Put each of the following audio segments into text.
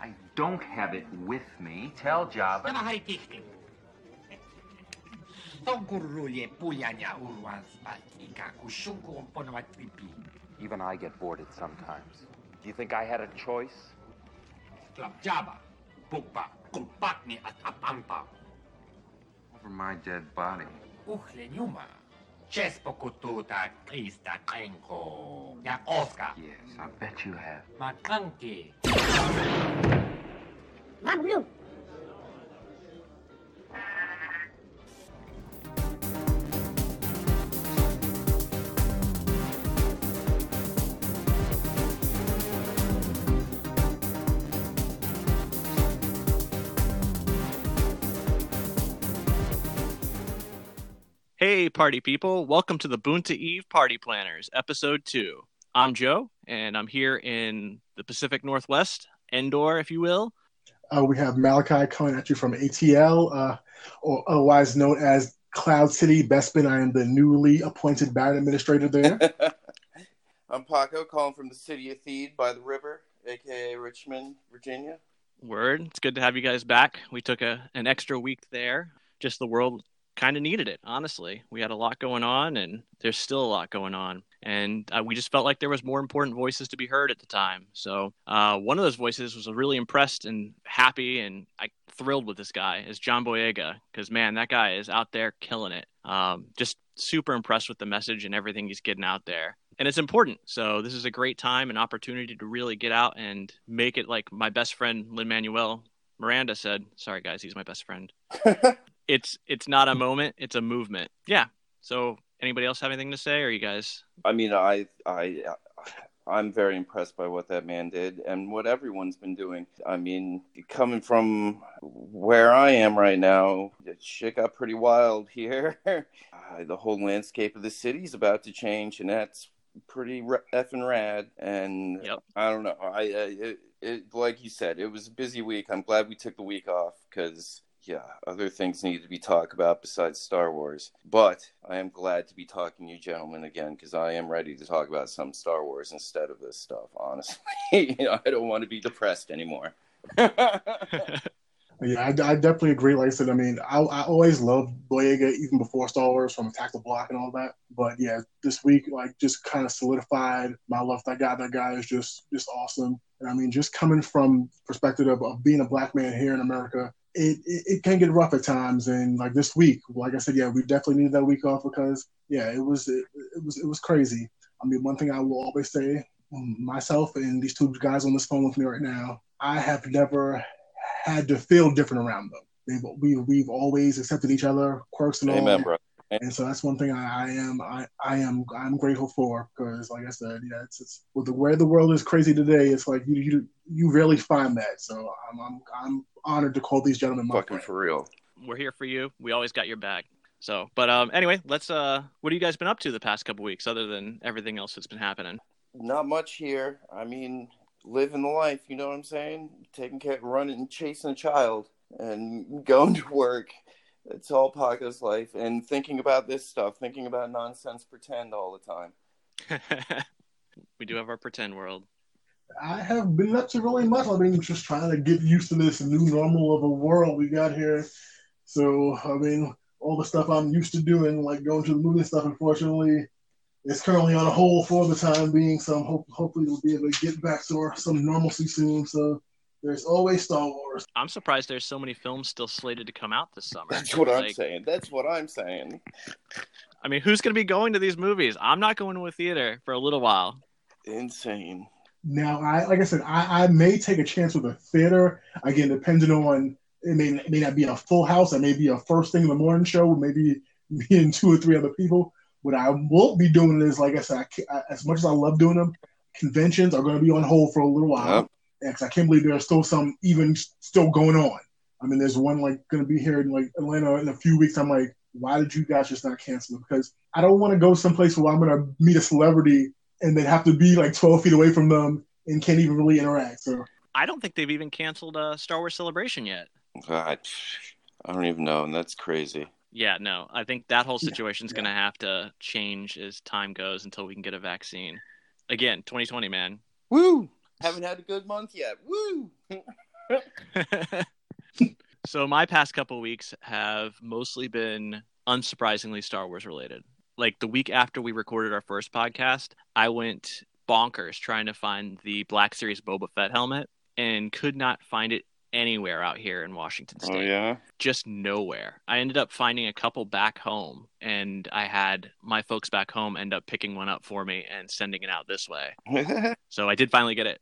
I don't have it with me. Tell Jabba. Namahaitiktik. Tongkurulye pulyanya urwan spatika kushunku umponamat pipi. Even I get bored sometimes. Do you think I had a choice? Klap Jabba. Pukpa kumpak ni at apampa. Over my dead body. Uhle nyuma. Chespo kututa krista krenko. Jak Oscar. Yes, I bet you have. Makanki. Hey, party people. Welcome to the Boonta Eve Party Planners, episode two. I'm Joe, and I'm here in the Pacific Northwest, Endor, if you will. Uh, we have Malachi coming at you from ATL, uh, or otherwise known as Cloud City Bespin. I am the newly appointed Baron Administrator there. I'm Paco, calling from the city of Theed by the river, aka Richmond, Virginia. Word. It's good to have you guys back. We took a, an extra week there. Just the world kind of needed it, honestly. We had a lot going on, and there's still a lot going on. And uh, we just felt like there was more important voices to be heard at the time. So uh, one of those voices was really impressed and happy and I thrilled with this guy is John Boyega because man, that guy is out there killing it. Um, just super impressed with the message and everything he's getting out there. And it's important. So this is a great time and opportunity to really get out and make it like my best friend Lin Manuel Miranda said. Sorry guys, he's my best friend. it's it's not a moment, it's a movement. Yeah. So anybody else have anything to say or you guys I mean, I, I, I'm very impressed by what that man did and what everyone's been doing. I mean, coming from where I am right now, shit got pretty wild here. Uh, the whole landscape of the city is about to change, and that's pretty r- effing rad. And Yep. I don't know. I, I it, it, like you said, it was a busy week. I'm glad we took the week off because yeah, other things need to be talked about besides Star Wars. But I am glad to be talking to you gentlemen again because I am ready to talk about some Star Wars instead of this stuff. Honestly, you know, I don't want to be depressed anymore. yeah, I, I definitely agree. Like I said, I mean, I, I always loved Boyega even before Star Wars from Attack the Block and all that. But yeah, this week, like, just kind of solidified my love that guy. That guy is just just awesome. And I mean, just coming from perspective of, of being a black man here in America, it, it, it can get rough at times. And like this week, like I said, yeah, we definitely needed that week off because yeah, it was it, it was it was crazy. I mean, one thing I will always say, um, myself and these two guys on this phone with me right now, I have never had to feel different around them. They've, we, we've always accepted each other, quirks and all. Amen, bro. And so that's one thing I, I am I, I am I'm grateful for because, like I said, yeah, it's, it's with the where the world is crazy today. It's like you you, you rarely find that. So I'm, I'm I'm honored to call these gentlemen my Fucking friend. for real. we're here for you. We always got your back. So, but um, anyway, let's. Uh, what have you guys been up to the past couple weeks, other than everything else that's been happening? Not much here. I mean, living the life. You know what I'm saying? Taking care, running, and chasing a child, and going to work. It's all Paco's life, and thinking about this stuff, thinking about nonsense, pretend all the time. we do have our pretend world. I have been up to really much. I've been just trying to get used to this new normal of a world we got here. So I mean, all the stuff I'm used to doing, like going to the movie and stuff, unfortunately, is currently on a hold for the time being. So I'm hope, hopefully we'll be able to get back to our, some normalcy soon. So there's always Star Wars. I'm surprised there's so many films still slated to come out this summer. That's what I'm saying. That's what I'm saying. I mean, who's going to be going to these movies? I'm not going to a theater for a little while. Insane. Now, I like I said, I, I may take a chance with a theater. Again, depending on it may, it may not be a full house. It may be a first thing in the morning show. Maybe me and two or three other people. What I won't be doing is, like I said, I I, as much as I love doing them, conventions are going to be on hold for a little while. Yep. I can't believe there's still some even still going on. I mean, there's one like going to be here in like Atlanta in a few weeks. I'm like, why did you guys just not cancel it? Because I don't want to go someplace where I'm going to meet a celebrity and then have to be like 12 feet away from them and can't even really interact. So I don't think they've even canceled uh, Star Wars Celebration yet. God, I don't even know, and that's crazy. Yeah, no, I think that whole Yeah, situation's going to have to change as time goes until we can get a vaccine. Again, 2020, man. Woo! Haven't had a good month yet. Woo! so my past couple weeks have mostly been unsurprisingly Star Wars related. Like the week after we recorded our first podcast, I went bonkers trying to find the Black Series Boba Fett helmet and could not find it anywhere out here in Washington oh, State. Oh yeah. Just nowhere. I ended up finding a couple back home, and I had my folks back home end up picking one up for me and sending it out this way. So I did finally get it.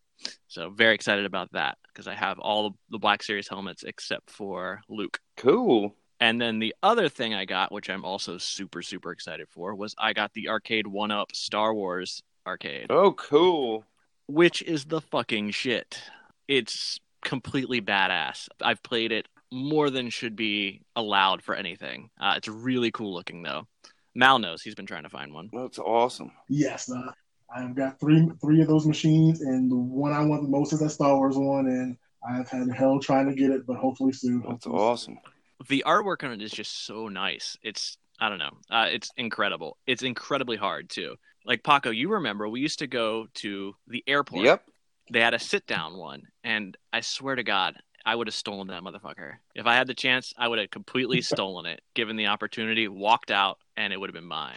So very excited about that because I have all the Black Series helmets except for Luke. cool. And then the other thing I got, which I'm also super super excited for, was I got the arcade one up Star Wars arcade, Oh, cool. which is the fucking shit. It's completely badass. I've played it more than should be allowed for anything. Uh, it's really cool looking though. Mal knows he's been trying to find one. That's awesome. Yes, uh, I've got three three of those machines, and the one I want the most is that Star Wars one, and I've had hell trying to get it, but hopefully soon. That's hopefully awesome. The artwork on it is just so nice. It's I don't know. Uh, it's incredible. It's incredibly hard too. Like Paco, you remember we used to go to the airport. Yep. They had a sit down one, and I swear to God, I would have stolen that motherfucker. If I had the chance, I would have completely stolen it, given the opportunity, walked out, and it would have been mine.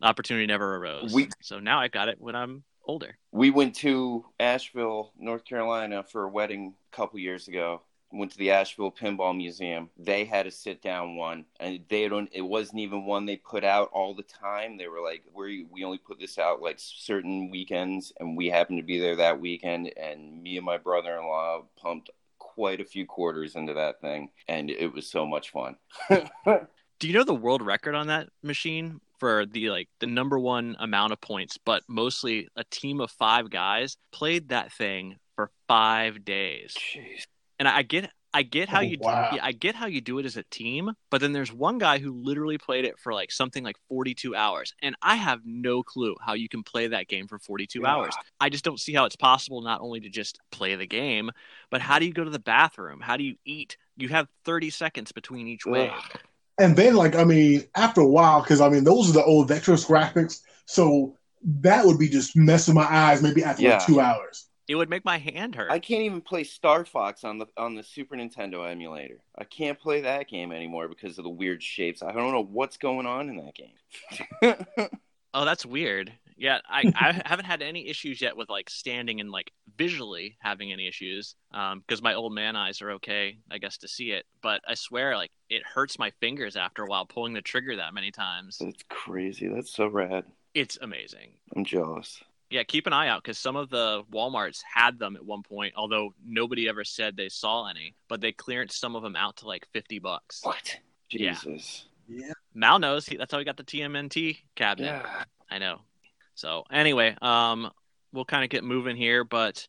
The opportunity never arose. We- So now I got it when I'm older. We went to Asheville, North Carolina for a wedding a couple years ago. Went to the Asheville Pinball Museum. They had a sit down one, and they don't. It wasn't even one they put out all the time. They were like, "We we only put this out like certain weekends," and we happened to be there that weekend. And me and my brother in law pumped quite a few quarters into that thing, and it was so much fun. Do you know the world record on that machine for the like the number one amount of points, but mostly a team of five guys played that thing for five days. Jeez. And I get I get how Oh, you wow. yeah, I get how you do it as a team, but then there's one guy who literally played it for like something like 42 hours, and I have no clue how you can play that game for 42 Yeah. hours. I just don't see how it's possible not only to just play the game, but how do you go to the bathroom? How do you eat? You have 30 seconds between each wave. And then, like, I mean, after a while, because I mean, those are the old Vectros graphics, so that would be just messing my eyes maybe after Yeah. like two hours. It would make my hand hurt. I can't even play Star Fox on the on the Super Nintendo emulator. I can't play that game anymore because of the weird shapes. I don't know what's going on in that game. Oh, that's weird. Yeah, I, I haven't had any issues yet with like standing and like visually having any issues um, because my old man eyes are okay, I guess, to see it. But I swear, like it hurts my fingers after a while pulling the trigger that many times. That's crazy. That's so rad. It's amazing. I'm jealous. Yeah, keep an eye out because some of the WalMarts had them at one point, although nobody ever said they saw any. But they clearanced some of them out to like fifty bucks. What? Yeah. Jesus. Yeah. Mal knows he, that's how he got the TMNT cabinet. Yeah. I know. So anyway, um, we'll kind of get moving here, but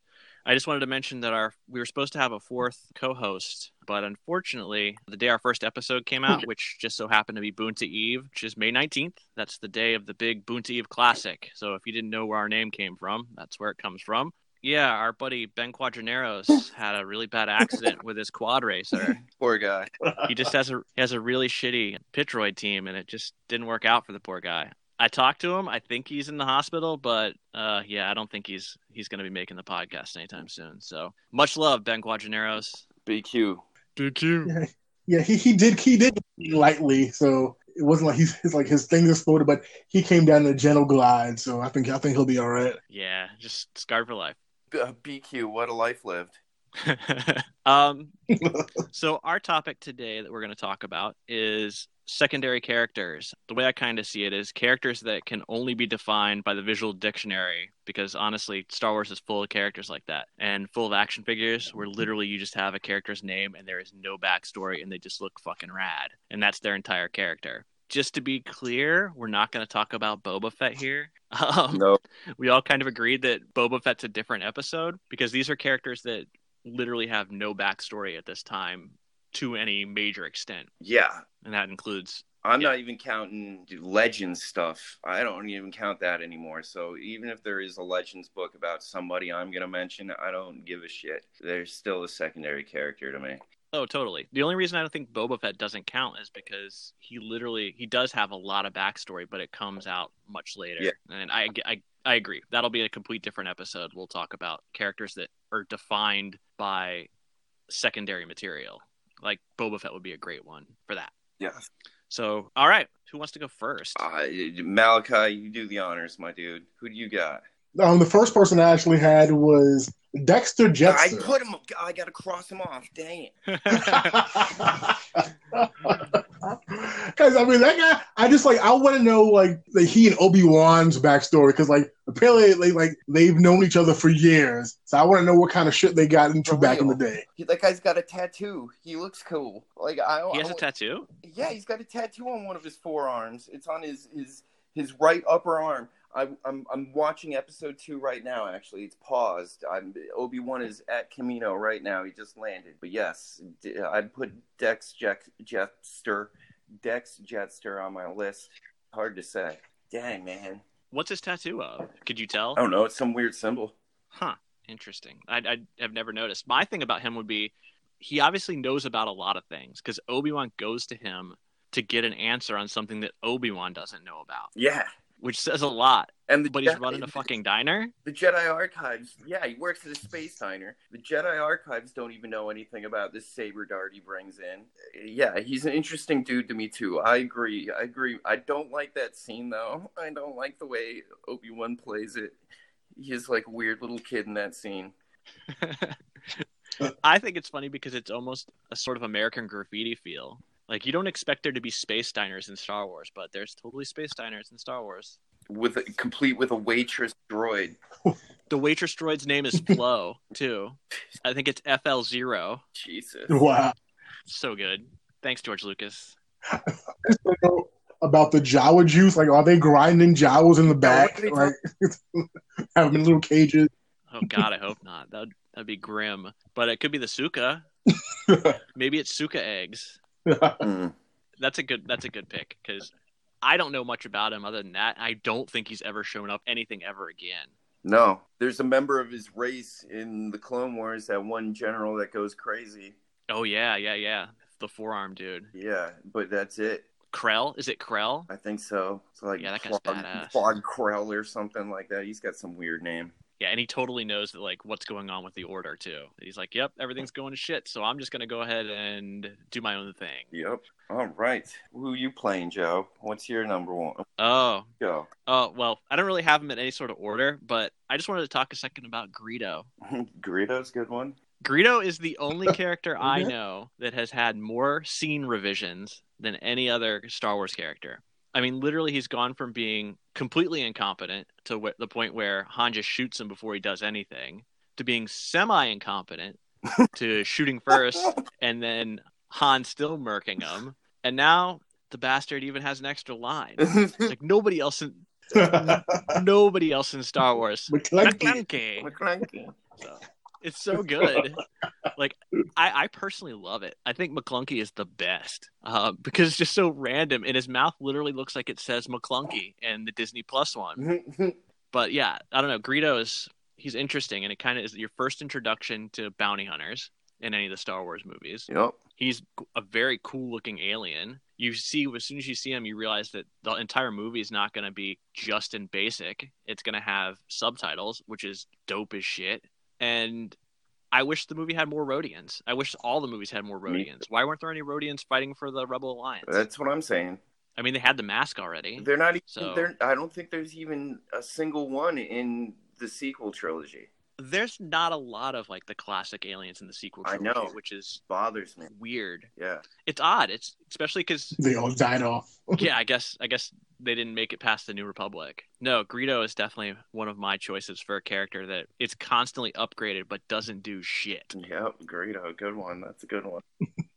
I just wanted to mention that our we were supposed to have a fourth co-host, but unfortunately, the day our first episode came out, which just so happened to be Boonta Eve, which is May nineteenth. That's the day of the big Boonta Eve Classic. So if you didn't know where our name came from, that's where it comes from. Yeah, our buddy Ben Quadinaros had a really bad accident with his quad racer. Poor guy. He just has a he has a really shitty pit droid team, and it just didn't work out for the poor guy. I talked to him. I think he's in the hospital, but uh, yeah, I don't think he's he's going to be making the podcast anytime soon. So much love, Ben Quadinaros. BQ. BQ. you. Yeah, he, he did he did lightly, so it wasn't like he's it's like his thing exploded, but he came down in a gentle glide, so I think I think he'll be all right. Yeah, just scarred for life. B- uh, BQ. What a life lived. um, so our topic today that we're going to talk about is secondary characters. The way I kind of see it is characters that can only be defined by the visual dictionary because honestly, Star Wars is full of characters like that and full of action figures where literally you just have a character's name and there is no backstory and they just look fucking rad. And that's their entire character. Just to be clear, we're not going to talk about Boba Fett here. Um, No. we all kind of agreed that Boba Fett's a different episode because these are characters that literally have no backstory at this time to any major extent. Yeah. And that includes I'm Yeah. not even counting Legends stuff. I don't even count that anymore. So even if there is a Legends book about somebody I'm going to mention, I don't give a shit. They're still a secondary character to me. Oh, totally. The only reason I don't think Boba Fett doesn't count is because he literally he does have a lot of backstory, but it comes out much later. Yeah. And I, I I agree. That'll be a complete different episode. We'll talk about characters that are defined by secondary material. Like Boba Fett would be a great one for that. Yeah. So, all right, who wants to go first? Uh, Malachi, you do the honors, my dude. Who do you got? Um, the first person I actually had was Dexter I put him. I gotta cross him off. Dang it. Because I mean, that guy, I just like I want to know like the he and Obi Wan's backstory because like apparently they like they've known each other for years, so I want to know what kind of shit they got into back in the day. He- that guy's got a tattoo. He looks cool. Like I. he has I- a tattoo. Yeah, he's got a tattoo on one of his forearms. It's on his his his right upper arm. I, I'm I'm watching episode two right now. Actually, it's paused. I'm Obi Wan is at Kamino right now. He just landed. But yes, I'd put Dex Jet, Jettster, Dex Jettster on my list. Hard to say. Dang man, What's his tattoo of? Could you tell? I don't know. It's some weird symbol. Huh. Interesting. I, I have never noticed. My thing about him would be he obviously knows about a lot of things because Obi Wan goes to him to get an answer on something that Obi Wan doesn't know about, Yeah, which says a lot. and the But he's running a fucking diner. The Jedi Archives, yeah, he works at a space diner. The Jedi Archives don't even know anything about this saber dart he brings in. Yeah, he's an interesting dude to me too. I agree. I agree. I don't like that scene though. I don't like the way Obi Wan plays it. He's like a weird little kid in that scene. I think it's funny because it's almost a sort of American graffiti feel. Like you don't expect there to be space diners in Star Wars, but there's totally space diners in Star Wars. With a, complete with a waitress droid. The waitress droid's name is Flo too. I think it's FL Zero. Jesus. Wow. So good. Thanks, George Lucas. I just want to know about the Jawa juice. Like, are they grinding Jawas in the back? what Like, have them in little cages. Oh God, I hope not. That'd that'd be grim. But it could be the Suka. Maybe it's Suka eggs. Mm. That's a good. That's a good pick because I don't know much about him other than that. I don't think he's ever shown up anything ever again. No, there's a member of his race in the Clone Wars, that one general that goes crazy. Oh yeah, yeah, yeah. The forearm dude. Yeah, but that's it. Krell? Is it Krell? I think so. It's like Yeah, that guy's Claude, badass. Claude Krell or something like that. He's got some weird name. Yeah, and he totally knows that like what's going on with the order too. He's like, "Yep, everything's going to shit, so I'm just gonna go ahead and do my own thing." Yep. All right. Who you playing, Joe? What's your number one? Oh, Go. oh, well, I don't really have him in any sort of order, but I just wanted to talk a second about Greedo. Greedo's a good one. Greedo is the only character I mm-hmm. know that has had more scene revisions than any other Star Wars character. I mean, literally, he's gone from being completely incompetent to wh- the point where Han just shoots him before he does anything, to being semi incompetent, to shooting first, and then Han still murking him. And now the bastard even has an extra line. Like, nobody else in. Nobody else in Star Wars. McClunky. McClunky. So, it's so good. like I, I personally love it. I think McClunky is the best uh, because it's just so random, and his mouth literally looks like it says McClunky in the Disney Plus one. But yeah, I don't know. Greedo is he's interesting, and it kind of is your first introduction to bounty hunters in any of the Star Wars movies. yep. He's a very cool looking alien. You see, as soon as you see him, you realize that the entire movie is not going to be just in basic. It's going to have subtitles, which is dope as shit. And I wish the movie had more Rhodians. I wish all the movies had more Rhodians. Why weren't there any Rhodians fighting for the Rebel Alliance? That's what I'm saying. I mean, they had the mask already. They're not even. So- They're, I don't think there's even a single one in the sequel trilogy. There's not a lot of like the classic aliens in the sequel I know. which is Bothers me. weird. Yeah. It's odd. It's especially because They all died off. yeah, I guess I guess they didn't make it past the New Republic. No, Greedo is definitely one of my choices for a character that it's constantly upgraded but doesn't do shit. Yep. Greedo. Good one. That's a good one.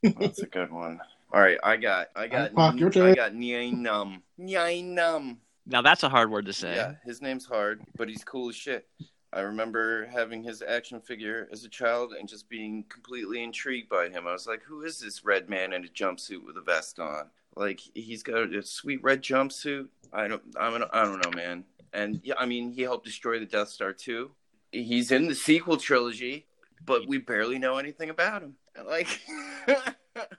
That's a good one. All right. I got. I got. Fuck, your I got Nien Nunb. Nyainum. Now that's a hard word to say. Yeah, his name's hard, but he's cool as shit. I remember having his action figure as a child and just being completely intrigued by him. I was like, "Who is this red man in a jumpsuit with a vest on? Like, he's got a sweet red jumpsuit. I don't, I don't, I don't know, man." And yeah, I mean, he helped destroy the Death Star too. He's in the sequel trilogy, but we barely know anything about him. Like,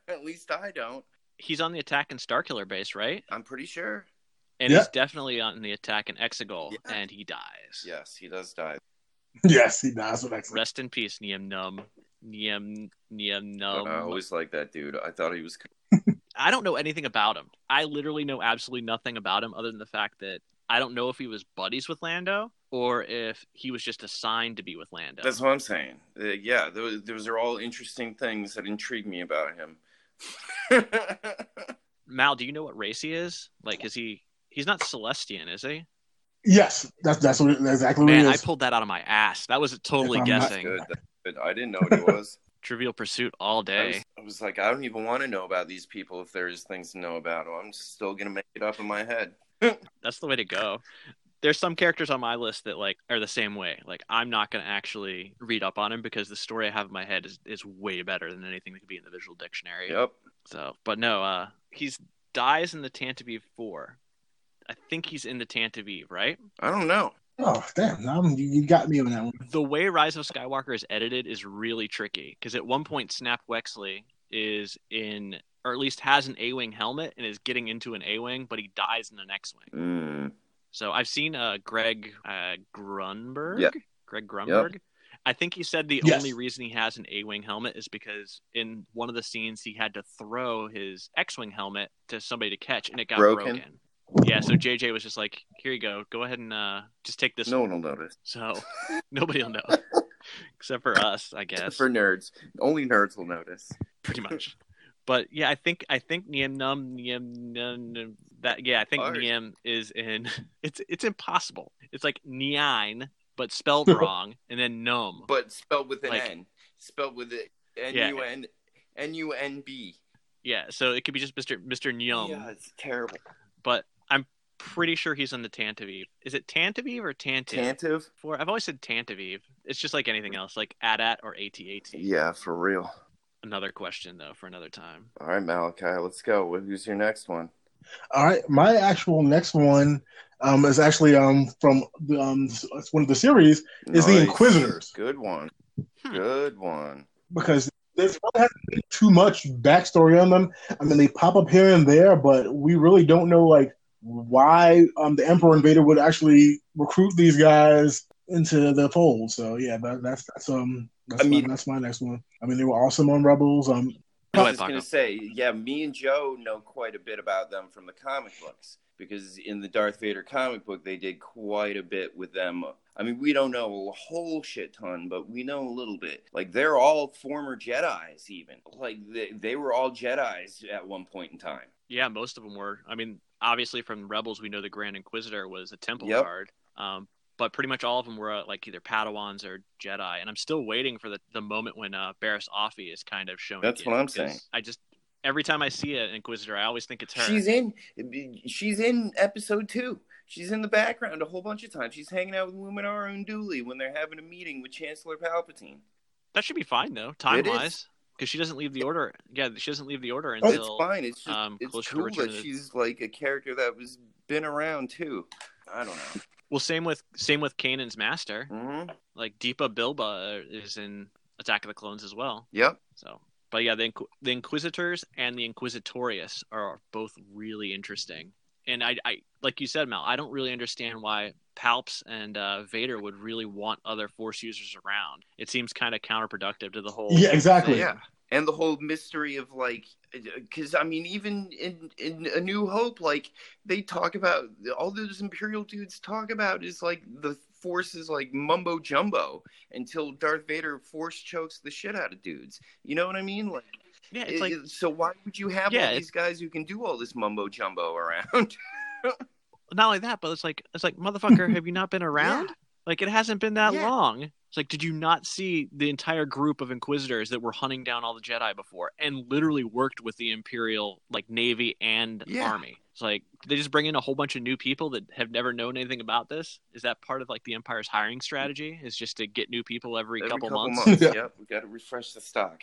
at least I don't. He's on the attack in Starkiller base, right? I'm pretty sure. And Yeah. he's definitely on the attack in Exegol, Yeah. and he dies. Yes, he does die. Yes, he dies with excellent. Rest in peace, Nien Nunb. Nien Nien I always like that dude. I thought he was. I don't know anything about him. I literally know absolutely nothing about him other than the fact that I don't know if he was buddies with Lando or if he was just assigned to be with Lando. That's what I'm saying. Uh, yeah, those, those are all interesting things that intrigue me about him. Mal, do you know what race he is? Like, is he? He's not Sullustan, is he? Yes, that's that's what it, that's exactly what Man, it I pulled that out of my ass. That was totally If I'm not- guessing. Good. Good. I didn't know what he was. Trivial Pursuit all I was, day. I was like, I don't even want to know about these people if there's things to know about them. I'm still gonna make it up in my head. That's the way to go. There's some characters on my list that like are the same way. Like I'm not gonna actually read up on him because the story I have in my head is, is way better than anything that could be in the visual dictionary. Yep. So, but no, uh, he's dies in the Tantive Four. I think he's in the Tantive, right? I don't know. Oh damn! Now you, you got me on that one. The way Rise of Skywalker is edited is really tricky because at one point Snap Wexley is in, or at least has an A-wing helmet and is getting into an A-wing, but he dies in an X-wing. Mm. So I've seen uh, Greg uh, Grunberg. Yep. Greg Grunberg. I think he said the Yes. only reason he has an A-wing helmet is because in one of the scenes he had to throw his X-wing helmet to somebody to catch, and it got Broken? broken. Yeah, so JJ was just like, "Here you go. Go ahead and uh, just take this." No one." will notice. So nobody will know, except for us, I guess. For nerds, only nerds will notice. pretty much. But yeah, I think I think Nien Nunb Nien Nunb that yeah, I think Hard. Nien is in it's it's impossible. It's like Nine, but spelled wrong, and then Num. But spelled with an Like- N. Spelled with it N. U N N U N B. Yeah, so it could be just Mr. Mr. Nyum, Yeah, it's terrible. but I'm pretty sure he's on the Tantive. Is it Tantive or Tantive? Tantive? For I've always said Tantive. It's just like anything else, like AT-AT or AT-AT. Yeah, for real. Another question though for another time. All right, Malachi, let's go. Who's your next one? All right, my actual next one um, is actually um, from the, um, it's one of the series Is the Inquisitors. Good one. Hmm. Good one. because there's really hasn't been too much backstory on them. I mean, they pop up here and there, but we really don't know like why um, the Emperor Invader would actually recruit these guys into the fold. So yeah, that, that's that's um that's I mean- my, that's my next one. I mean, they were awesome on Rebels. Um, I ahead, was going to say, yeah, me and Joe know quite a bit about them from the comic books because in the Darth Vader comic book, they did quite a bit with them. I mean, we don't know a whole shit ton, but we know a little bit. Like, they're all former Jedi's, even. Like, they, they were all Jedi's at one point in time. Yeah, most of them were. I mean, obviously from Rebels, we know the Grand Inquisitor was a Temple Yep. guard, um, but pretty much all of them were uh, like either Padawans or Jedi. And I'm still waiting for the, the moment when uh, Barriss Offee is kind of showing. That's what I'm saying. I just every time I see an Inquisitor, I always think it's her. She's in. She's in episode two. She's in the background a whole bunch of times. She's hanging out with Luminara Unduli when they're having a meeting with Chancellor Palpatine. that should be fine though, time wise, because she doesn't leave the order. Yeah, she doesn't leave the order until. Oh, it's fine. It's just um, it's cool that she's like a character that was been around too. I don't know. Well, same with same with Kanan's master. hmm Like Depa Billaba is in Attack of the Clones as well. Yep. So, but yeah, the Inqu- the Inquisitors and the Inquisitorius are both really interesting. And I, I like you said, Mal, I don't really understand why Palps and uh, Vader would really want other Force users around. It seems kind of counterproductive to the whole. yeah, exactly. Yeah. And the whole mystery of like, because I mean, even in in A New Hope, like they talk about all those Imperial dudes talk about is like the Force is like mumbo jumbo until Darth Vader force chokes the shit out of dudes. You know what I mean? Like, Yeah, it's like so why would you have Yeah, all these guys who can do all this mumbo jumbo around? not only that, but it's like it's like motherfucker, have you not been around? Like it hasn't been that Yeah. long. It's like, did you not see the entire group of Inquisitors that were hunting down all the Jedi before and literally worked with the Imperial like Navy and Yeah. Army? It's like they just bring in a whole bunch of new people that have never known anything about this. Is that part of like the Empire's hiring strategy? Is just to get new people every, Every couple, couple months? months. Yeah. Yep, we got to refresh the stock.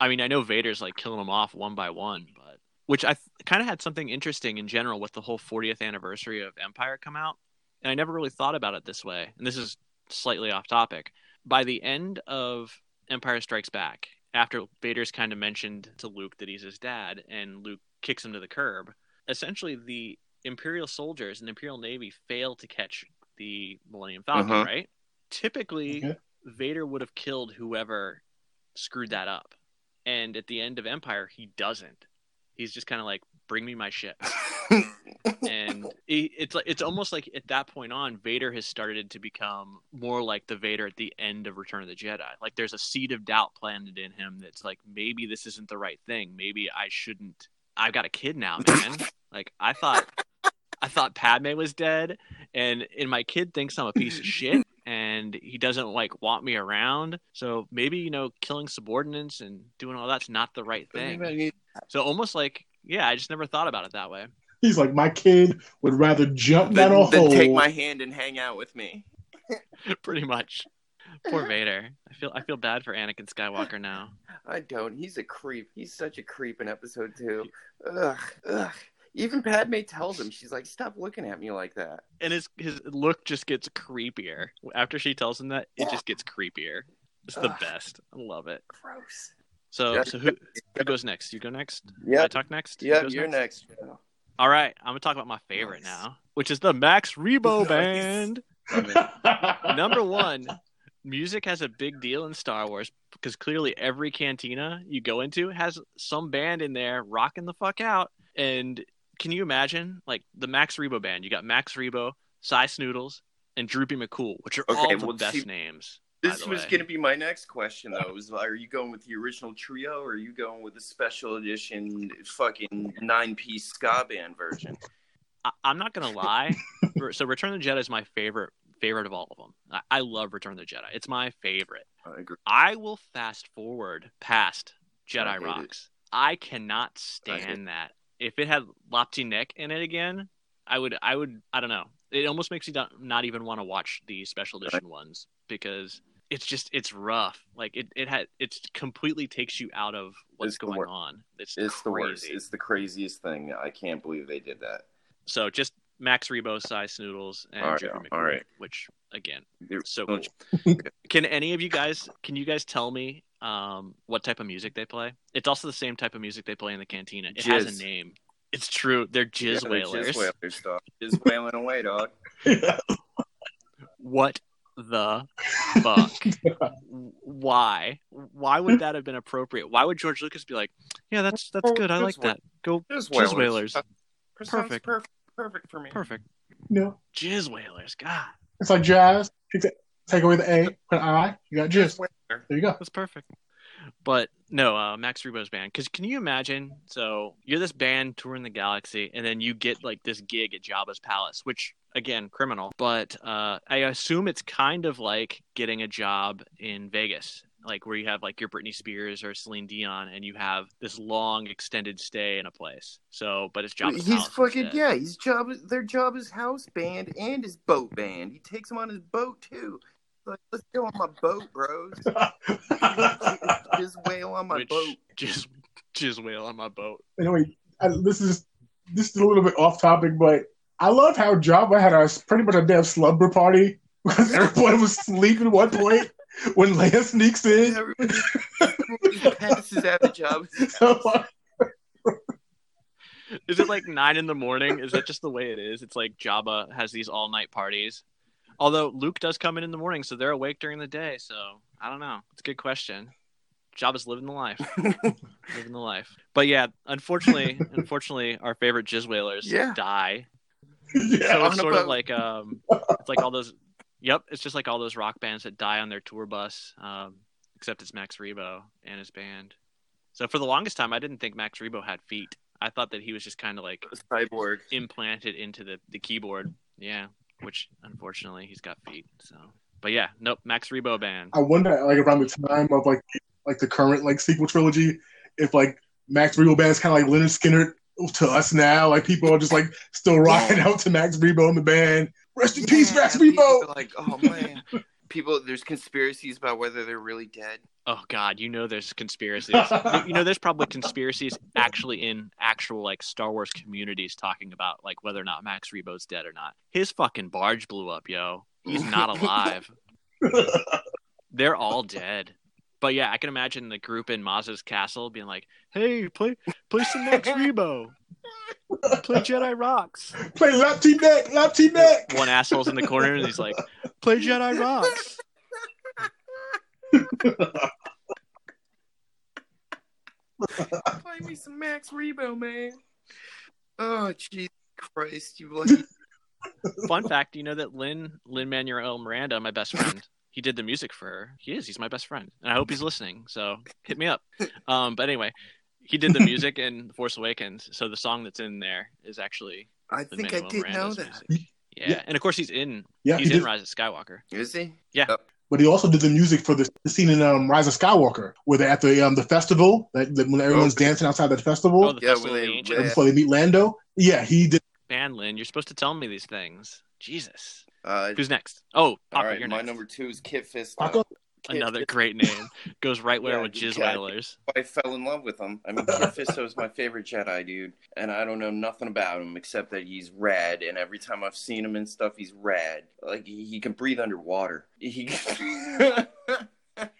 I mean, I know Vader's like killing them off one by one, but which I th- kind of had something interesting in general with the whole 40th anniversary of Empire come out, and I never really thought about it this way. And this is slightly off topic. By the end of Empire Strikes Back, after Vader's kind of mentioned to Luke that he's his dad, and Luke kicks him to the curb, essentially the Imperial soldiers and Imperial Navy fail to catch the Millennium Falcon, Uh-huh. right? Typically, Okay. Vader would have killed whoever screwed that up. And at the end of Empire, he doesn't. He's just kind of like, "Bring me my ship." and it, it's like it's almost like at that point on, Vader has started to become more like the Vader at the end of Return of the Jedi. Like there's a seed of doubt planted in him that's like maybe this isn't the right thing. Maybe I shouldn't. I've got a kid now, man. like I thought, I thought Padme was dead, and and my kid thinks I'm a piece of shit. And he doesn't like want me around, so maybe you know, killing subordinates and doing all that's not the right thing. So almost like, yeah, I just never thought about it that way. He's like, my kid would rather jump down a Then, then hole. take my hand and hang out with me. Pretty much. Poor Vader. I feel I feel bad for Anakin Skywalker now. I don't. He's a creep. He's such a creep in episode two. Ugh, ugh. Even Padme tells him, she's like, "Stop looking at me like that." And his his look just gets creepier. After she tells him that, it just gets creepier. It's the Ugh. best. I love it. Gross. So Yeah. so who who goes next? You go next? Yeah. I talk next? Yeah. You're next. All right, I'm gonna talk about my favorite Nice. now, which is the Max Rebo Nice. band. Number one, music has a big deal in Star Wars because clearly every cantina you go into has some band in there rocking the fuck out. And can you imagine, like the Max Rebo band? You got Max Rebo, Sy Snootles, and Droopy McCool, which are Okay, all the well, best see, names. This was going to be my next question, though. Is are you going with the original trio, or are you going with the special edition, fucking nine-piece ska band version? I- I'm not gonna lie. so Return of the Jedi is my favorite favorite of all of them. I, I love Return of the Jedi. It's my favorite. I agree. I will fast forward past I Jedi it. Rocks. I cannot I stand that. If it had Lapti Nek in it again, I would. I would. I don't know. It almost makes me not, even want to watch the special edition ones because it's just it's rough. Like it it had it's completely takes you out of what's It's going on. It's It's the worst. It's the craziest thing. I can't believe they did that. So just Max Rebo, size Snootles, and All right, Droopy all McCool, right. which again, so oh, cool. Can any of you guys can you guys tell me um, what type of music they play? It's also the same type of music they play in the cantina. It has a name. It's true. They're yeah, jizz they're whalers. Jizz whalers, dog. Jizz whaling away, dog. What the fuck? Why? Why would that have been appropriate? Why would George Lucas be like, "Yeah, that's that's good. I jizz like that. Go Jizz jizz whalers. Perfect. Perfect. Perfect for me. Perfect. no, Jizz whalers. God, it's like jazz. Take, away the A, put an I. You got Jizz just. There you go. That's perfect. But no, uh, Max Rebo's band. Because can you imagine? So you're this band touring the galaxy, and then you get like this gig at Jabba's palace, which again, criminal. But uh, I assume it's kind of like getting a job in Vegas, like where you have like your Britney Spears or Celine Dion, and you have this long extended stay in a place. So, but it's Jabba's He's fucking instead. yeah. He's job. Their job is house band and his boat band. He takes them on his boat too. Like, let's go on my boat, bros. Just whale on my Which boat. just jizz whale on my boat. Anyway, I, this is this is a little bit off topic, but I love how Jabba had a pretty much a damn slumber party because everyone was asleep at one point when Leia sneaks in. Everybody, everybody passes out of job. Is it like nine in the morning? Is that just the way it is? It's like Jabba has these all night parties. Although Luke does come in in the morning, so they're awake during the day. So I don't know. It's a good question. Jabba's living the life, living the life. But yeah, unfortunately, unfortunately, our favorite jizz whalers Yeah. die. yeah. So it's a sort of like um, it's like all those. Yep, it's just like all those rock bands that die on their tour bus. Um, except it's Max Rebo and his band. So for the longest time, I didn't think Max Rebo had feet. I thought that he was just kind of like a Cyborg. implanted into the, the keyboard. Yeah, which unfortunately he's got feet. So, but yeah, nope. Max Rebo band. I wonder, like around the time of like like the current like sequel trilogy, if like Max Rebo band is kind of like Lynyrd Skynyrd to us now, like people are just like still rocking out to Max Rebo in the band. Rest in peace, Yeah, Max people Rebo. like, oh man. People, there's conspiracies about whether they're really dead. Oh God, you know there's conspiracies. you know there's probably conspiracies actually in actual like Star Wars communities talking about like whether or not Max Rebo's dead or not. His fucking barge blew up, yo. He's not alive. They're all dead. But yeah, I can imagine the group in Maz's castle being like, "Hey, play play some Max Rebo. Play Jedi Rocks." Play Lapti Nek, lap neck. One asshole's in the corner and he's like, "Play Jedi Rocks." Play me some Max Rebo, man. Oh, Jesus Christ, you lucky. Fun fact: you know that Lin Lin Manuel Miranda, my best friend, he did the music for her. He is. He's my best friend, and I hope he's listening. So hit me up. Um, but anyway, he did the music in The Force Awakens. So the song that's in there is actually I think I Manuel did know that. music. Yeah. Yeah. and of course he's in. Yeah, he's he in did. Rise of Skywalker. Is he? Yeah. But he also did the music for the, the scene in um, Rise of Skywalker, where they're at the um, the festival, that, that when everyone's Okay. dancing outside that festival Oh, the Yeah, Festival when the yeah. before they meet Lando. Yeah, he did. Man, Lin, you're supposed to tell me these things. Jesus. Uh, Who's next? Oh, All Paco, right, you're my next. number two is Kit Fisto. Paco? Kit Another Fisto. great name. Goes right where Yeah, with you Jizz got it. Whalers. I fell in love with him. I mean, Kit Fisto is my favorite Jedi, dude, and I don't know nothing about him except that he's rad. And every time I've seen him and stuff, he's rad. Like he, he can breathe underwater. He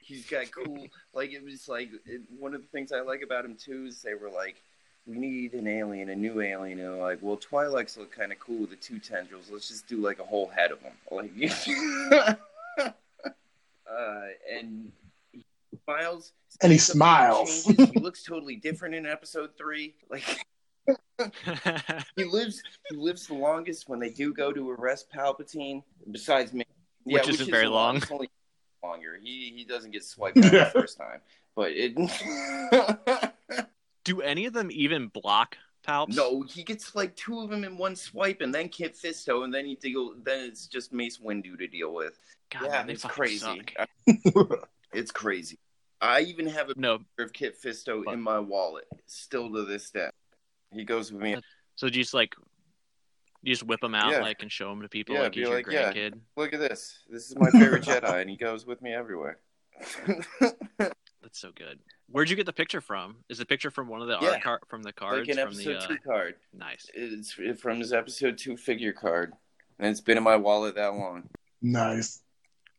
he's got cool. Like it was like it, one of the things I like about him too is they were like. We need an alien, a new alien. And like, well, Twi'leks look kind of cool with the two tendrils. Let's just do like a whole head of them. Like, uh, and he smiles. And he smiles. he looks totally different in episode three. Like he lives, he lives the longest when they do go to arrest Palpatine. Besides me, Which isn't very the long. only longer. He he doesn't get swiped out Yeah. the first time, but it. Do any of them even block Palps? no, he gets like two of them in one swipe, and then Kit Fisto, and then he deal. Then it's just Mace Windu to deal with. God, yeah, man, they it's crazy. suck. it's crazy. I even have a No. picture of Kit Fisto in my wallet, still to this day. He goes with me. So do you just like you just whip them out Yeah. like and show them to people Yeah, like he's your like, yeah. grandkid? Look at this. This is my favorite Jedi, and he goes with me everywhere. That's so good. Where'd you get the picture from? Is the picture from one of the Yeah. art card from the cards like an from episode the uh, two card. nice? It's from his episode two figure card, and it's been in my wallet that long. Nice.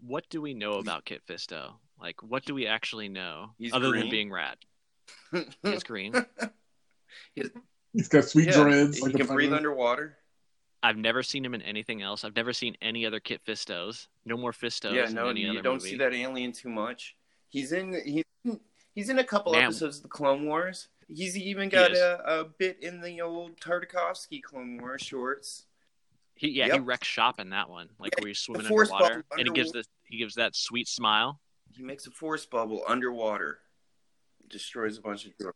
What do we know about Kit Fisto? Like, what do we actually know He's other than being rad? He is green. He's got sweet Yeah, dreads. he like can breathe underwater. I've never seen him in anything else. I've never seen any other Kit Fistos. No more Fistos yeah, in no, any you other don't movie. see that alien too much. He's in. He's he's in a couple Man. episodes of the Clone Wars. He's even got is. a, a bit in the old Tartakovsky Clone Wars shorts. He yeah, he Yep. wrecks shop in that one, like Yeah, where he's swimming force underwater, bubble and he gives the he gives that sweet smile. He makes a force bubble underwater, destroys a bunch of droids.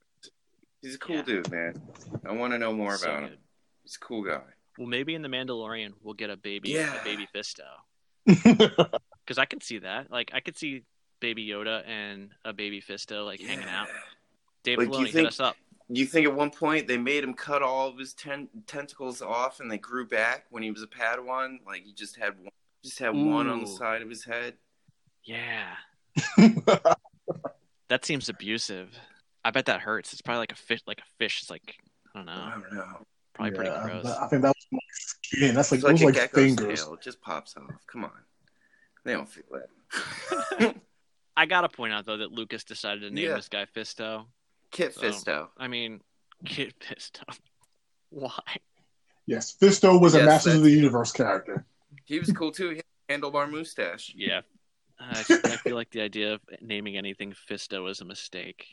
He's a cool Yeah. dude, man. I want to know more So about him. good. He's a cool guy. Well, maybe in the Mandalorian we'll get a baby, Yeah. a baby Fisto, because I can see that. Like I could see Baby Yoda and a baby Fisto like hanging out. Dave Like, do you hit think- us up. You think at one point they made him cut all of his ten- tentacles off and they grew back when he was a Padawan? Like he just had one, just had one on the side of his head. Yeah, that seems abusive. I bet that hurts. It's probably like a fish. Like a fish. It's like I don't know. I don't know. Probably pretty gross. but I think that was like skin. That's like It's like those a like fingers. tail. It just pops off. Come on. They don't feel that. I gotta point out though that Lucas decided to name Yeah. this guy Fisto. Kit So- Fisto. I mean, Kit Fisto. Why? Yes, Fisto was a Yes, Masters of the Universe character. He was cool too. He had a handlebar mustache. Yeah. I, just, I feel like the idea of naming anything Fisto is a mistake.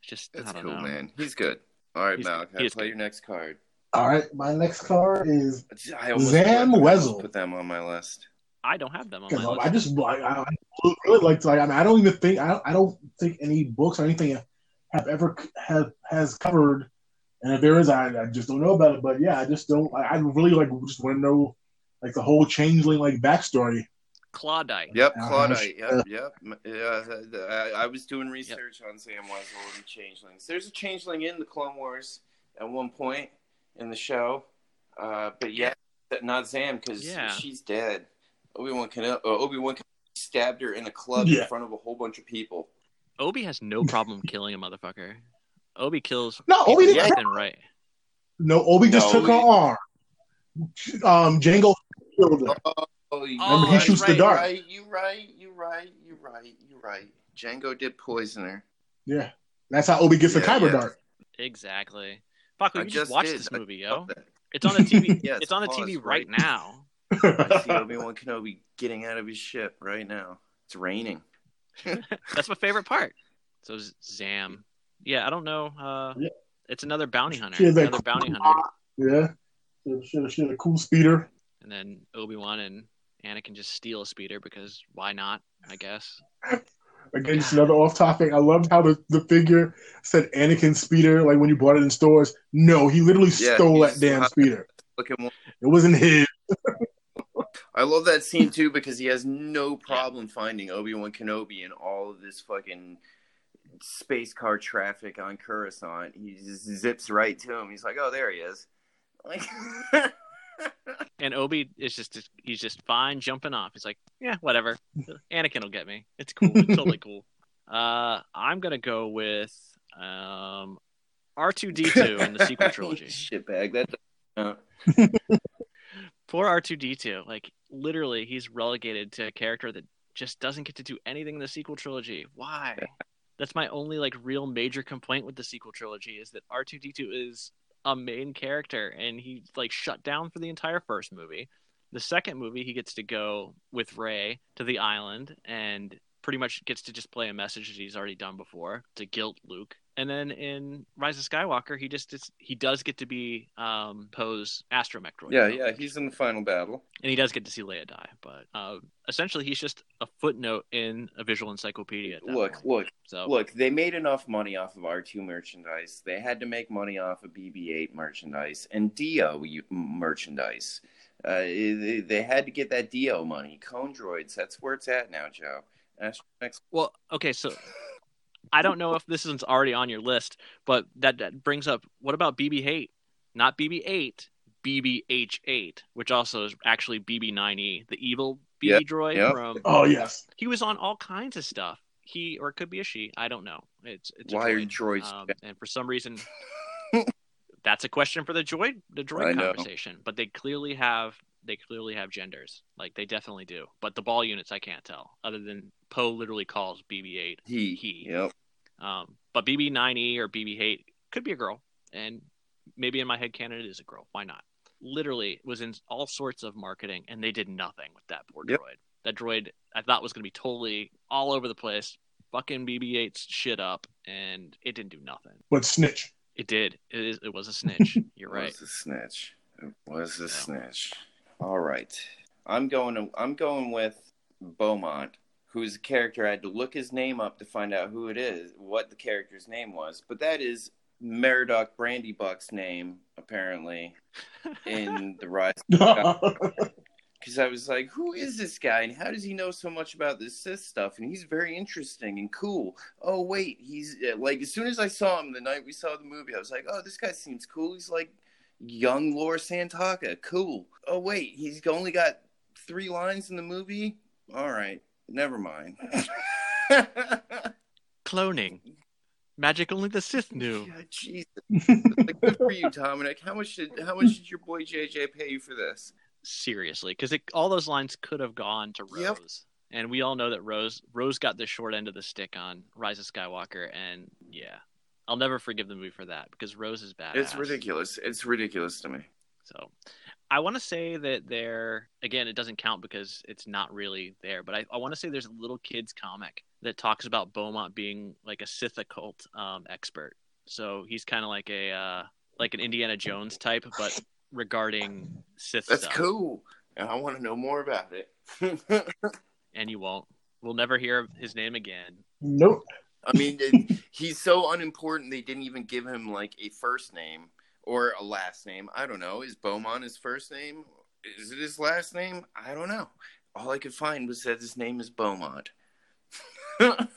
It's Just That's I don't cool, know. man. He's good. All right, He's- Malachi, he play good. your next card. All right, my next card is I Zam put, Wesell. put them on my list. I don't have them on my. I just I, I I really like to. Like, I, mean, I don't even think I don't, I don't think any books or anything have ever have has covered. And if there is, I, I just don't know about it. But yeah, I just don't. I, I really like just want to know like the whole changeling like backstory. Clawdite. Yep. Clawdite. Yep, yep. M- Yeah, I, I was doing research on Zam Wesell and changelings. There's a changeling in the Clone Wars at one point in the show, uh, but yeah, not Zam because Yeah. she's dead. Obi Wan can uh, Obi Wan stabbed her in a club Yeah. in front of a whole bunch of people. Obi has no problem killing a motherfucker. Obi kills No, people Obi didn't. left and right. No, Obi just No, took her arm. Um, Jango killed her. Oh, you Remember, he right, shoots the right, dart. Right, you right, you right, you right, you right. Jango did poison her. Yeah, that's how Obi gets the Yeah, Kyber yeah. dart. Exactly. Fuck, I you just just watch did. this movie, yo. It's on the TV. Yeah, it's, it's on the paused, TV right? right now. I see Obi Wan Kenobi getting out of his ship right now. It's raining. That's my favorite part. So Z- Zam, yeah, I don't know. Uh, Yeah. It's another bounty hunter. She had that Another bounty cool- hunter. Yeah. She, she, she had a cool speeder. And then Obi Wan and Anakin just steal a speeder because why not? I guess. Again, just another off topic. I loved how the, the figure said Anakin speeder, like when you bought it in stores. No, he literally Yeah, stole that damn hot. speeder. Looking It wasn't his. I love that scene too because he has no problem finding Obi Wan Kenobi in all of this fucking space car traffic on Coruscant. He just zips right to him. He's like, "Oh, there he is." Like, And Obi is just he's just fine jumping off. He's like, yeah, whatever. Anakin will get me. It's cool. It's totally cool. Uh, I'm gonna go with um, R2D2 in the sequel trilogy. Shitbag. That. Uh, Poor R2D2. Like literally, he's relegated to a character that just doesn't get to do anything in the sequel trilogy. Why? That's my only like real major complaint with the sequel trilogy is that R2D2 is a main character and he's like shut down for the entire first movie. The second movie, he gets to go with Rey to the island and pretty much gets to just play a message that he's already done before to guilt Luke. And then in Rise of Skywalker, he just is, he does get to be um, Poe's astromech droid. yeah, yeah. He's in the final battle. and he does get to see Leia die, but uh, essentially he's just a footnote in a visual encyclopedia. At that Look, point. look, so look. They made enough money off of R2 merchandise. They had to make money off of BB-8 merchandise and D-O merchandise. Uh, they, they had to get that D-O money. Cone droids. That's where it's at now, Joe. Well, okay, so I don't know if this isn't already on your list, but that, that brings up what about BB8? Not BB-8, BBH-8, which also is actually BB-9E, the evil BB Yeah, droid yeah. from. Oh, yes. He was on all kinds of stuff. He or it could be a she. I don't know. It's it's a Why are droid. droids Um, and for some reason, that's a question for the droid the I droid know. conversation. But they clearly have they clearly have genders. Like they definitely do. But the ball units I can't tell. Other than Poe literally calls BB-8 He. He. Yep. Um, but BB9E or BB8 could be a girl, and maybe in my head canon it is a girl. Why not? Literally was in all sorts of marketing, and they did nothing with that poor Yep. droid. That droid I thought was going to be totally all over the place, fucking BB8's shit up, and it didn't do nothing. But snitch. It did. It is. It was a snitch. You're right. It right. Was a snitch. It was a Yeah. snitch. All right. I'm going. To, I'm going with Beaumont, who's a character. I had to look his name up to find out who it is, what the character's name was. But that is Meriadoc Brandybuck's name, apparently, in the Rise. Because I was like, who is this guy, and how does he know so much about this Sith stuff? And he's very interesting and cool. Oh wait, he's uh, like, as soon as I saw him the night we saw the movie, I was like, oh, this guy seems cool. He's like young Lor San Tekka, cool. Oh wait, he's only got three lines in the movie. All right, never mind. Cloning. Magic only the Sith knew. Yeah, Jesus. like, good for you, Dominic. How much did how much did your boy JJ pay you for this? Seriously, because all those lines could have gone to Rose. Yep. And we all know that Rose Rose got the short end of the stick on Rise of Skywalker, and yeah, I'll never forgive the movie for that because Rose is badass. It's ridiculous. It's ridiculous to me. So, I want to say that there again, it doesn't count because it's not really there. But I, I want to say there's a little kids comic that talks about Beaumont being like a Sith occult um, expert. So he's kind of like a uh, like an Indiana Jones type, but regarding Sith That's stuff. cool. And I want to know more about it. And you won't. We'll never hear his name again. nope. I mean, he's so unimportant they didn't even give him like a first name or a last name. I don't know. Is Beaumont his first name? Is it his last name? I don't know. All I could find was that his name is Beaumont.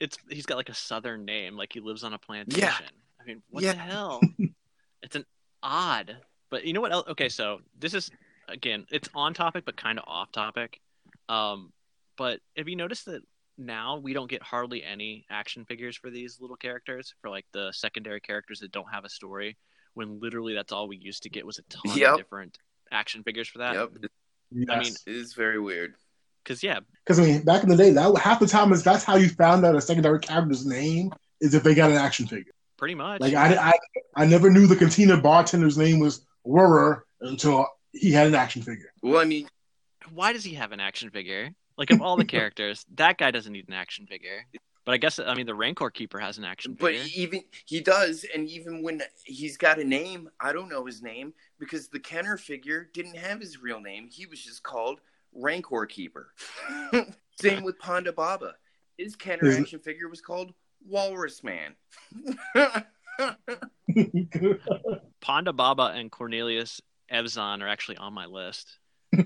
It's he's got like a southern name, like he lives on a plantation. Yeah. I mean, what Yeah. the hell? it's an odd. But you know what else? Okay, so this is again, it's on topic but kind of off topic. Um, but have you noticed that now we don't get hardly any action figures for these little characters for like the secondary characters that don't have a story? When literally that's all we used to get was a ton Yep. of different action figures for that. yep. I mean, It is very weird. because yeah, Because I mean, back in the day, that half the time is that's how you found out a secondary character's name is if they got an action figure. pretty much. Like I, I, I never knew the cantina bartender's name was Wuher until he had an action figure. Well, I mean, why does he have an action figure? Like of all the characters, that guy doesn't need an action figure. But I guess I mean the Rancor Keeper has an action figure. But even he does, and even when he's got a name, I don't know his name because the Kenner figure didn't have his real name. He was just called Rancor Keeper. Same with Ponda Baba. His Kenner Is it- action figure was called Walrus Man. Ponda Baba and Cornelius Evazan are actually on my list.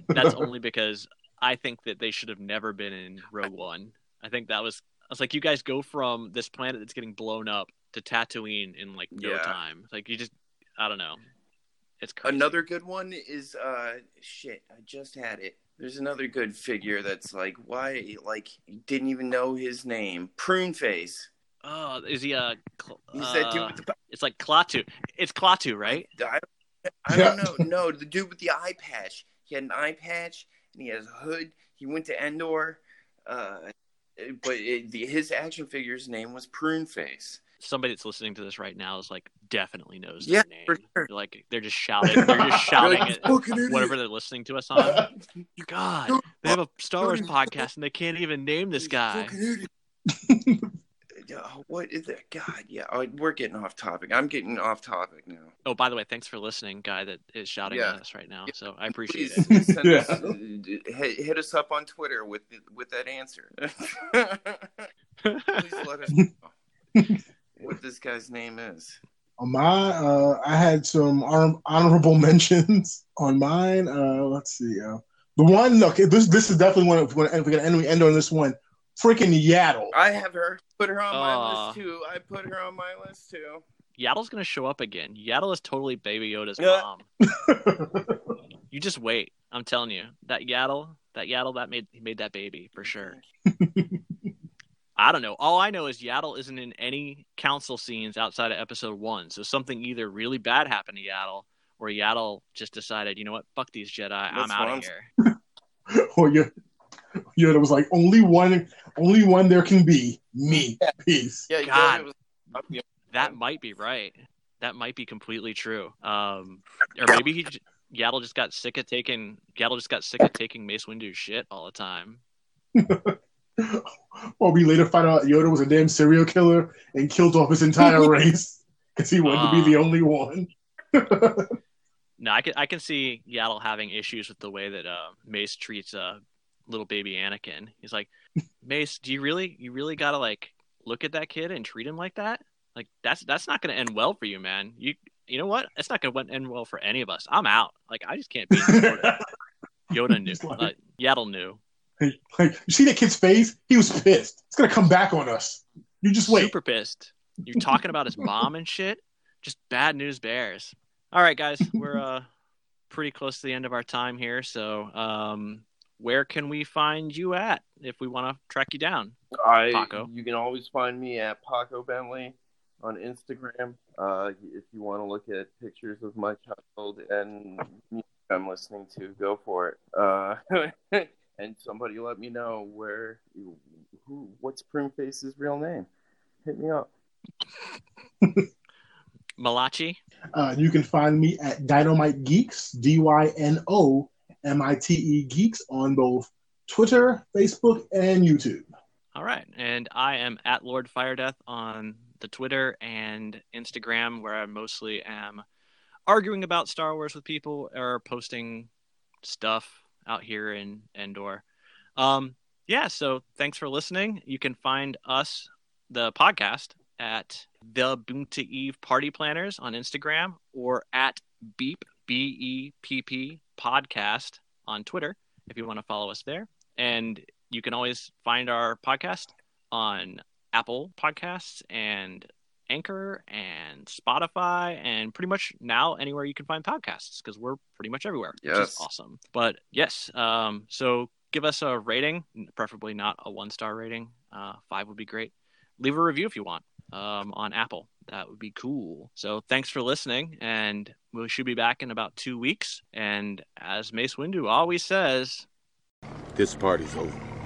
That's only because I think that they should have never been in Rogue One. I think that was I was like, you guys go from this planet that's getting blown up to Tatooine in like no Yeah. time. Like you just I don't know. It's crazy. Another good one is uh shit, I just had it. There's another good figure that's like why like didn't even know his name. Prune Face. Oh, is he a? Cl- He's that uh, dude with the It's like Klaatu. It's Klaatu, right? I, I don't know. No, the dude with the eye patch. He had an eye patch and he has a hood. He went to Endor, uh, but it, the, his action figure's name was Prune Face. Somebody that's listening to this right now is like definitely knows Yeah, their name. for sure. Like they're just shouting. They're just shouting like, at whatever they're listening to us on. God, they have a Star Wars podcast and they can't even name this guy. fucking idiot. Yeah, what is that? God, yeah, oh, we're getting off topic. I'm getting off topic now. Oh, by the way, thanks for listening, guy that is shouting Yeah. at us right now. Yeah. So I appreciate Please it. send Yeah. us, uh, hit, hit us up on Twitter with with that answer. Please let us know what this guy's name is. On mine, uh, I had some honorable mentions on mine. Uh, let's see. Uh, the one, okay, this this is definitely one. If we're gonna, if we're gonna end, we end on this one. Freaking Yaddle. I have her. Put her on my Aw. list uh. too. I put her on my list too. Yaddle's gonna show up again. Yaddle is totally Baby Yoda's Yeah. mom. You just wait. I'm telling you, that Yaddle, that Yaddle, that made he made that baby for sure. I don't know. All I know is Yaddle isn't in any council scenes outside of episode one. So something either really bad happened to Yaddle, or Yaddle just decided, you know what, fuck these Jedi, I'm That's out of I'm here. or you, Yoda was like, only one, only one there can be me. Peace. Yeah, God. Yoda was- That might be right. That might be completely true. Um, or maybe he, j- Yaddle just got sick of taking Yaddle just got sick of taking Mace Windu's shit all the time. Or we later find out Yoda was a damn serial killer and killed off his entire race because he wanted to be the Ah. only one. No, I can I can see Yaddle having issues with the way that uh, Mace treats uh, little baby Anakin. He's like, Mace, do you really you really gotta like look at that kid and treat him like that? Like that's that's not gonna end well for you, man. You you know what? It's not gonna end well for any of us. I'm out. Like I just can't be Yoda. Yoda knew. Like- Uh, Yaddle knew. like, you see that kid's face? He was pissed. It's gonna come back on us. You just wait. Super pissed. You're talking about his mom and shit. Just bad news bears. All right, guys, we're uh pretty close to the end of our time here. So, um, where can we find you at if we want to track you down? I Paco. you can always find me at Paco Bentley on Instagram. Uh, if you want to look at pictures of my child and music I'm listening to, go for it. Uh, and somebody let me know where who what's Primeface's real name. Hit me up. Malachi. Uh, you can find me at Dynomite Geeks, D Y N O M I T E Geeks, on both Twitter, Facebook, and YouTube. All right, and I am at Lord Firedeath on the Twitter and Instagram, where I mostly am arguing about Star Wars with people or posting stuff out here in Endor. Um, yeah, so thanks for listening. You can find us, the podcast, at the Boonta Eve Party Planners on Instagram or at Beep B E P P Podcast on Twitter if you want to follow us there. And you can always find our podcast on Apple Podcasts and Anchor and Spotify and pretty much now anywhere you can find podcasts because we're pretty much everywhere, which is Yes. awesome. But yes, um, so give us a rating, preferably not a one star rating. Uh, five would be great. Leave a review if you want um, on Apple. That would be cool. So thanks for listening, and we should be back in about two weeks. And as Mace Windu always says, This party's over.